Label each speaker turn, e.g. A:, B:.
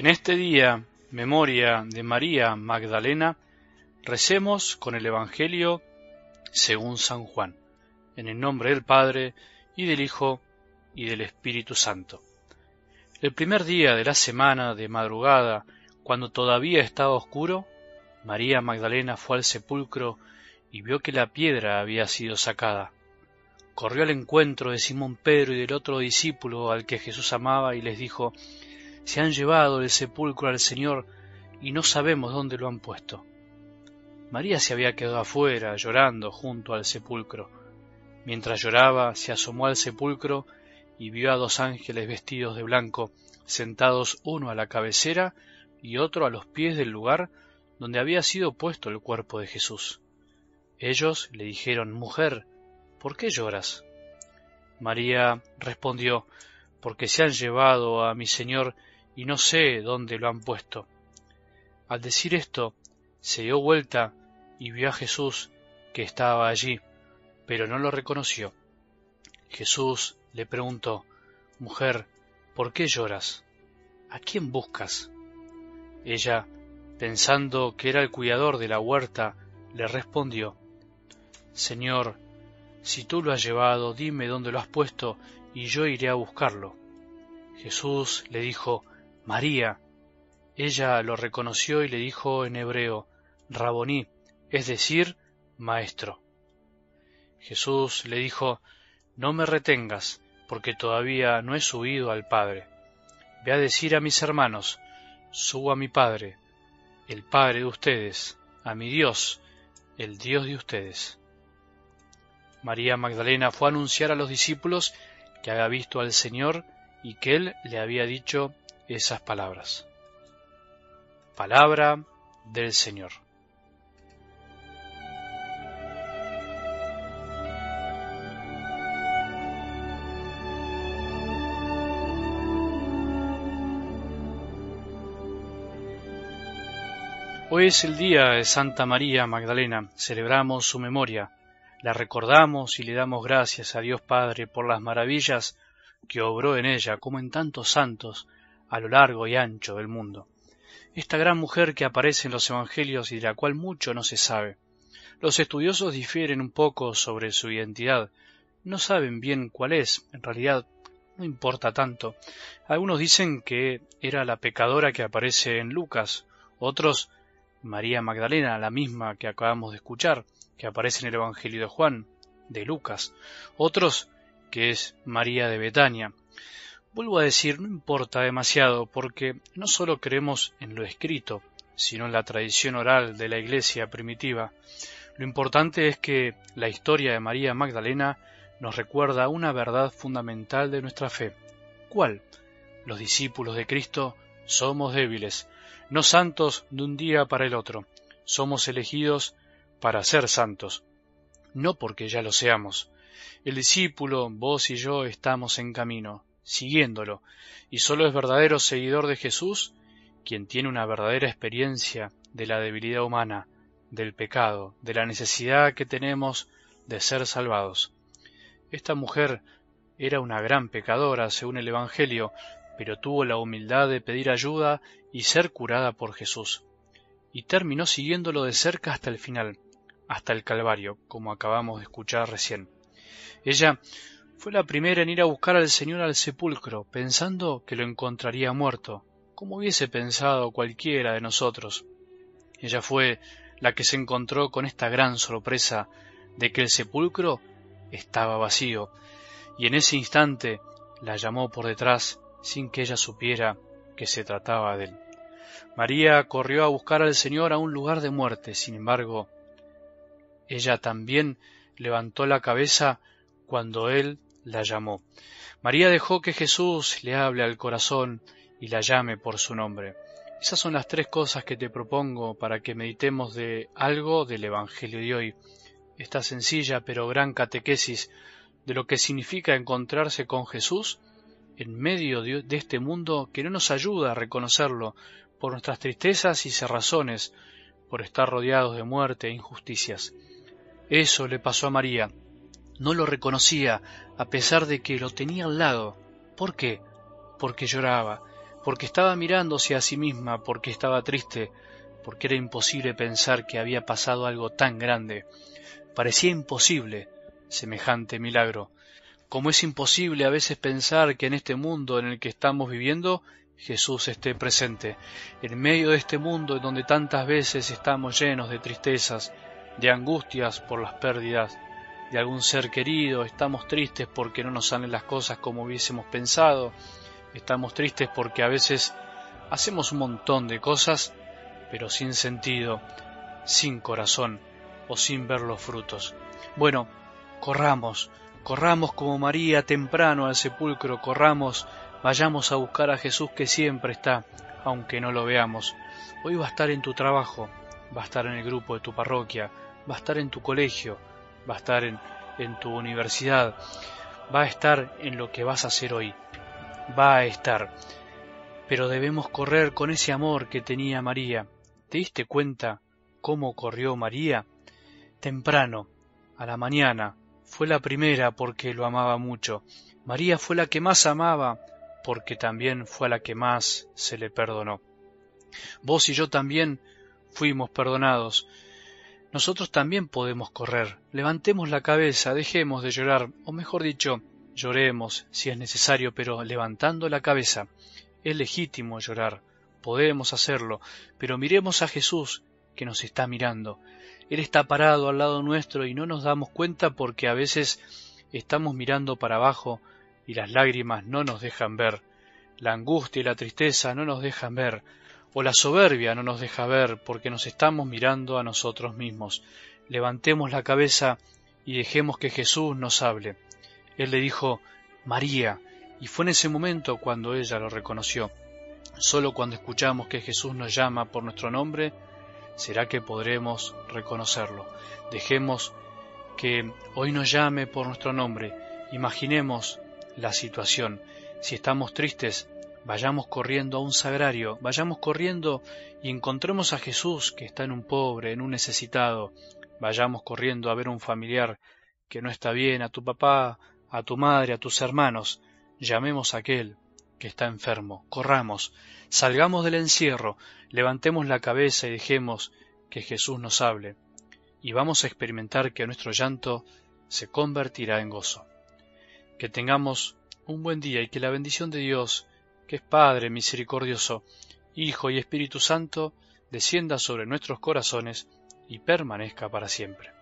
A: En este día, memoria de María Magdalena, recemos con el Evangelio según San Juan, en el nombre del Padre, y del Hijo, y del Espíritu Santo. El primer día de la semana de madrugada, cuando todavía estaba oscuro, María Magdalena fue al sepulcro y vio que la piedra había sido sacada. Corrió al encuentro de Simón Pedro y del otro discípulo al que Jesús amaba y les dijo, Se han llevado del sepulcro al Señor y no sabemos dónde lo han puesto. María se había quedado afuera, llorando junto al sepulcro. Mientras lloraba, se asomó al sepulcro y vio a dos ángeles vestidos de blanco, sentados uno a la cabecera y otro a los pies del lugar donde había sido puesto el cuerpo de Jesús. Ellos le dijeron, Mujer, ¿por qué lloras? María respondió, Porque se han llevado a mi Señor y no sé dónde lo han puesto. Al decir esto, se dio vuelta y vio a Jesús que estaba allí, pero no lo reconoció. Jesús le preguntó, Mujer, ¿por qué lloras? ¿A quién buscas? Ella, pensando que era el cuidador de la huerta, le respondió, Señor, si tú lo has llevado, dime dónde lo has puesto, y yo iré a buscarlo. Jesús le dijo, María. Ella lo reconoció y le dijo en hebreo, Raboní, es decir, Maestro. Jesús le dijo, No me retengas, porque todavía no he subido al Padre. Ve a decir a mis hermanos, subo a mi Padre, el Padre de ustedes, a mi Dios, el Dios de ustedes. María Magdalena fue a anunciar a los discípulos que había visto al Señor y que Él le había dicho esas palabras. Palabra del Señor. Hoy es el día de Santa María Magdalena, celebramos su memoria, la recordamos y le damos gracias a Dios Padre por las maravillas que obró en ella, como en tantos santos, a lo largo y ancho del mundo. Esta gran mujer que aparece en los Evangelios y de la cual mucho no se sabe. Los estudiosos difieren un poco sobre su identidad, no saben bien cuál es, en realidad no importa tanto. Algunos dicen que era la pecadora que aparece en Lucas, otros María Magdalena, la misma que acabamos de escuchar, que aparece en el Evangelio de Juan, de Lucas, otros que es María de Betania. Vuelvo a decir, no importa demasiado, porque no solo creemos en lo escrito, sino en la tradición oral de la Iglesia primitiva. Lo importante es que la historia de María Magdalena nos recuerda una verdad fundamental de nuestra fe. ¿Cuál? Los discípulos de Cristo somos débiles, no santos de un día para el otro, somos elegidos para ser santos, no porque ya lo seamos. El discípulo, vos y yo estamos en camino, siguiéndolo, y solo es verdadero seguidor de Jesús quien tiene una verdadera experiencia de la debilidad humana, del pecado, de la necesidad que tenemos de ser salvados. Esta mujer era una gran pecadora, según el Evangelio, pero tuvo la humildad de pedir ayuda y ser curada por Jesús, y terminó siguiéndolo de cerca hasta el final, hasta el Calvario, como acabamos de escuchar recién. Ella fue la primera en ir a buscar al Señor al sepulcro, pensando que lo encontraría muerto, como hubiese pensado cualquiera de nosotros. Ella fue la que se encontró con esta gran sorpresa de que el sepulcro estaba vacío, y en ese instante la llamó por detrás sin que ella supiera que se trataba de él. María corrió a buscar al Señor a un lugar de muerte, sin embargo, ella también levantó la cabeza cuando él la llamó. María dejó que Jesús le hable al corazón y la llame por su nombre. Esas son las tres cosas que te propongo para que meditemos de algo del Evangelio de hoy, esta sencilla pero gran catequesis de lo que significa encontrarse con Jesús en medio de este mundo que no nos ayuda a reconocerlo por nuestras tristezas y cerrazones, por estar rodeados de muerte e injusticias. Eso le pasó a María. No lo reconocía a pesar de que lo tenía al lado. ¿Por qué? Porque lloraba. porque estaba mirándose a sí misma, porque estaba triste, porque era imposible pensar que había pasado algo tan grande. Parecía imposible semejante milagro, como es imposible a veces pensar que en este mundo en el que estamos viviendo Jesús esté presente, en medio de este mundo en donde tantas veces estamos llenos de tristezas, de angustias por las pérdidas de algún ser querido, estamos tristes porque no nos salen las cosas como hubiésemos pensado, estamos tristes porque a veces hacemos un montón de cosas, pero sin sentido, sin corazón o sin ver los frutos. Bueno, corramos, corramos como María temprano al sepulcro, corramos, vayamos a buscar a Jesús que siempre está, aunque no lo veamos. Hoy va a estar en tu trabajo, va a estar en el grupo de tu parroquia, va a estar en tu colegio, va a estar en, en tu universidad, va a estar en lo que vas a hacer hoy, va a estar. Pero debemos correr con ese amor que tenía María. ¿Te diste cuenta cómo corrió María? Temprano, a la mañana, fue la primera porque lo amaba mucho. María fue la que más amaba porque también fue la que más se le perdonó. Vos y yo también fuimos perdonados nosotros también podemos correr. Levantemos la cabeza, dejemos de llorar, o mejor dicho, lloremos si es necesario, pero levantando la cabeza. Es legítimo llorar, podemos hacerlo, pero miremos a Jesús que nos está mirando. Él está parado al lado nuestro y no nos damos cuenta porque a veces estamos mirando para abajo y las lágrimas no nos dejan ver, la angustia y la tristeza no nos dejan ver, o la soberbia no nos deja ver porque nos estamos mirando a nosotros mismos. Levantemos la cabeza y dejemos que Jesús nos hable. Él le dijo, María, y fue en ese momento cuando ella lo reconoció. Solo cuando escuchamos que Jesús nos llama por nuestro nombre, será que podremos reconocerlo. Dejemos que hoy nos llame por nuestro nombre. Imaginemos la situación. Si estamos tristes, vayamos corriendo a un sagrario, vayamos corriendo y encontremos a Jesús que está en un pobre, en un necesitado, vayamos corriendo a ver un familiar que no está bien, a tu papá, a tu madre, a tus hermanos, llamemos a aquel que está enfermo, corramos, salgamos del encierro, levantemos la cabeza y dejemos que Jesús nos hable, y vamos a experimentar que nuestro llanto se convertirá en gozo. Que tengamos un buen día y que la bendición de Dios, que es Padre misericordioso, Hijo y Espíritu Santo, descienda sobre nuestros corazones y permanezca para siempre.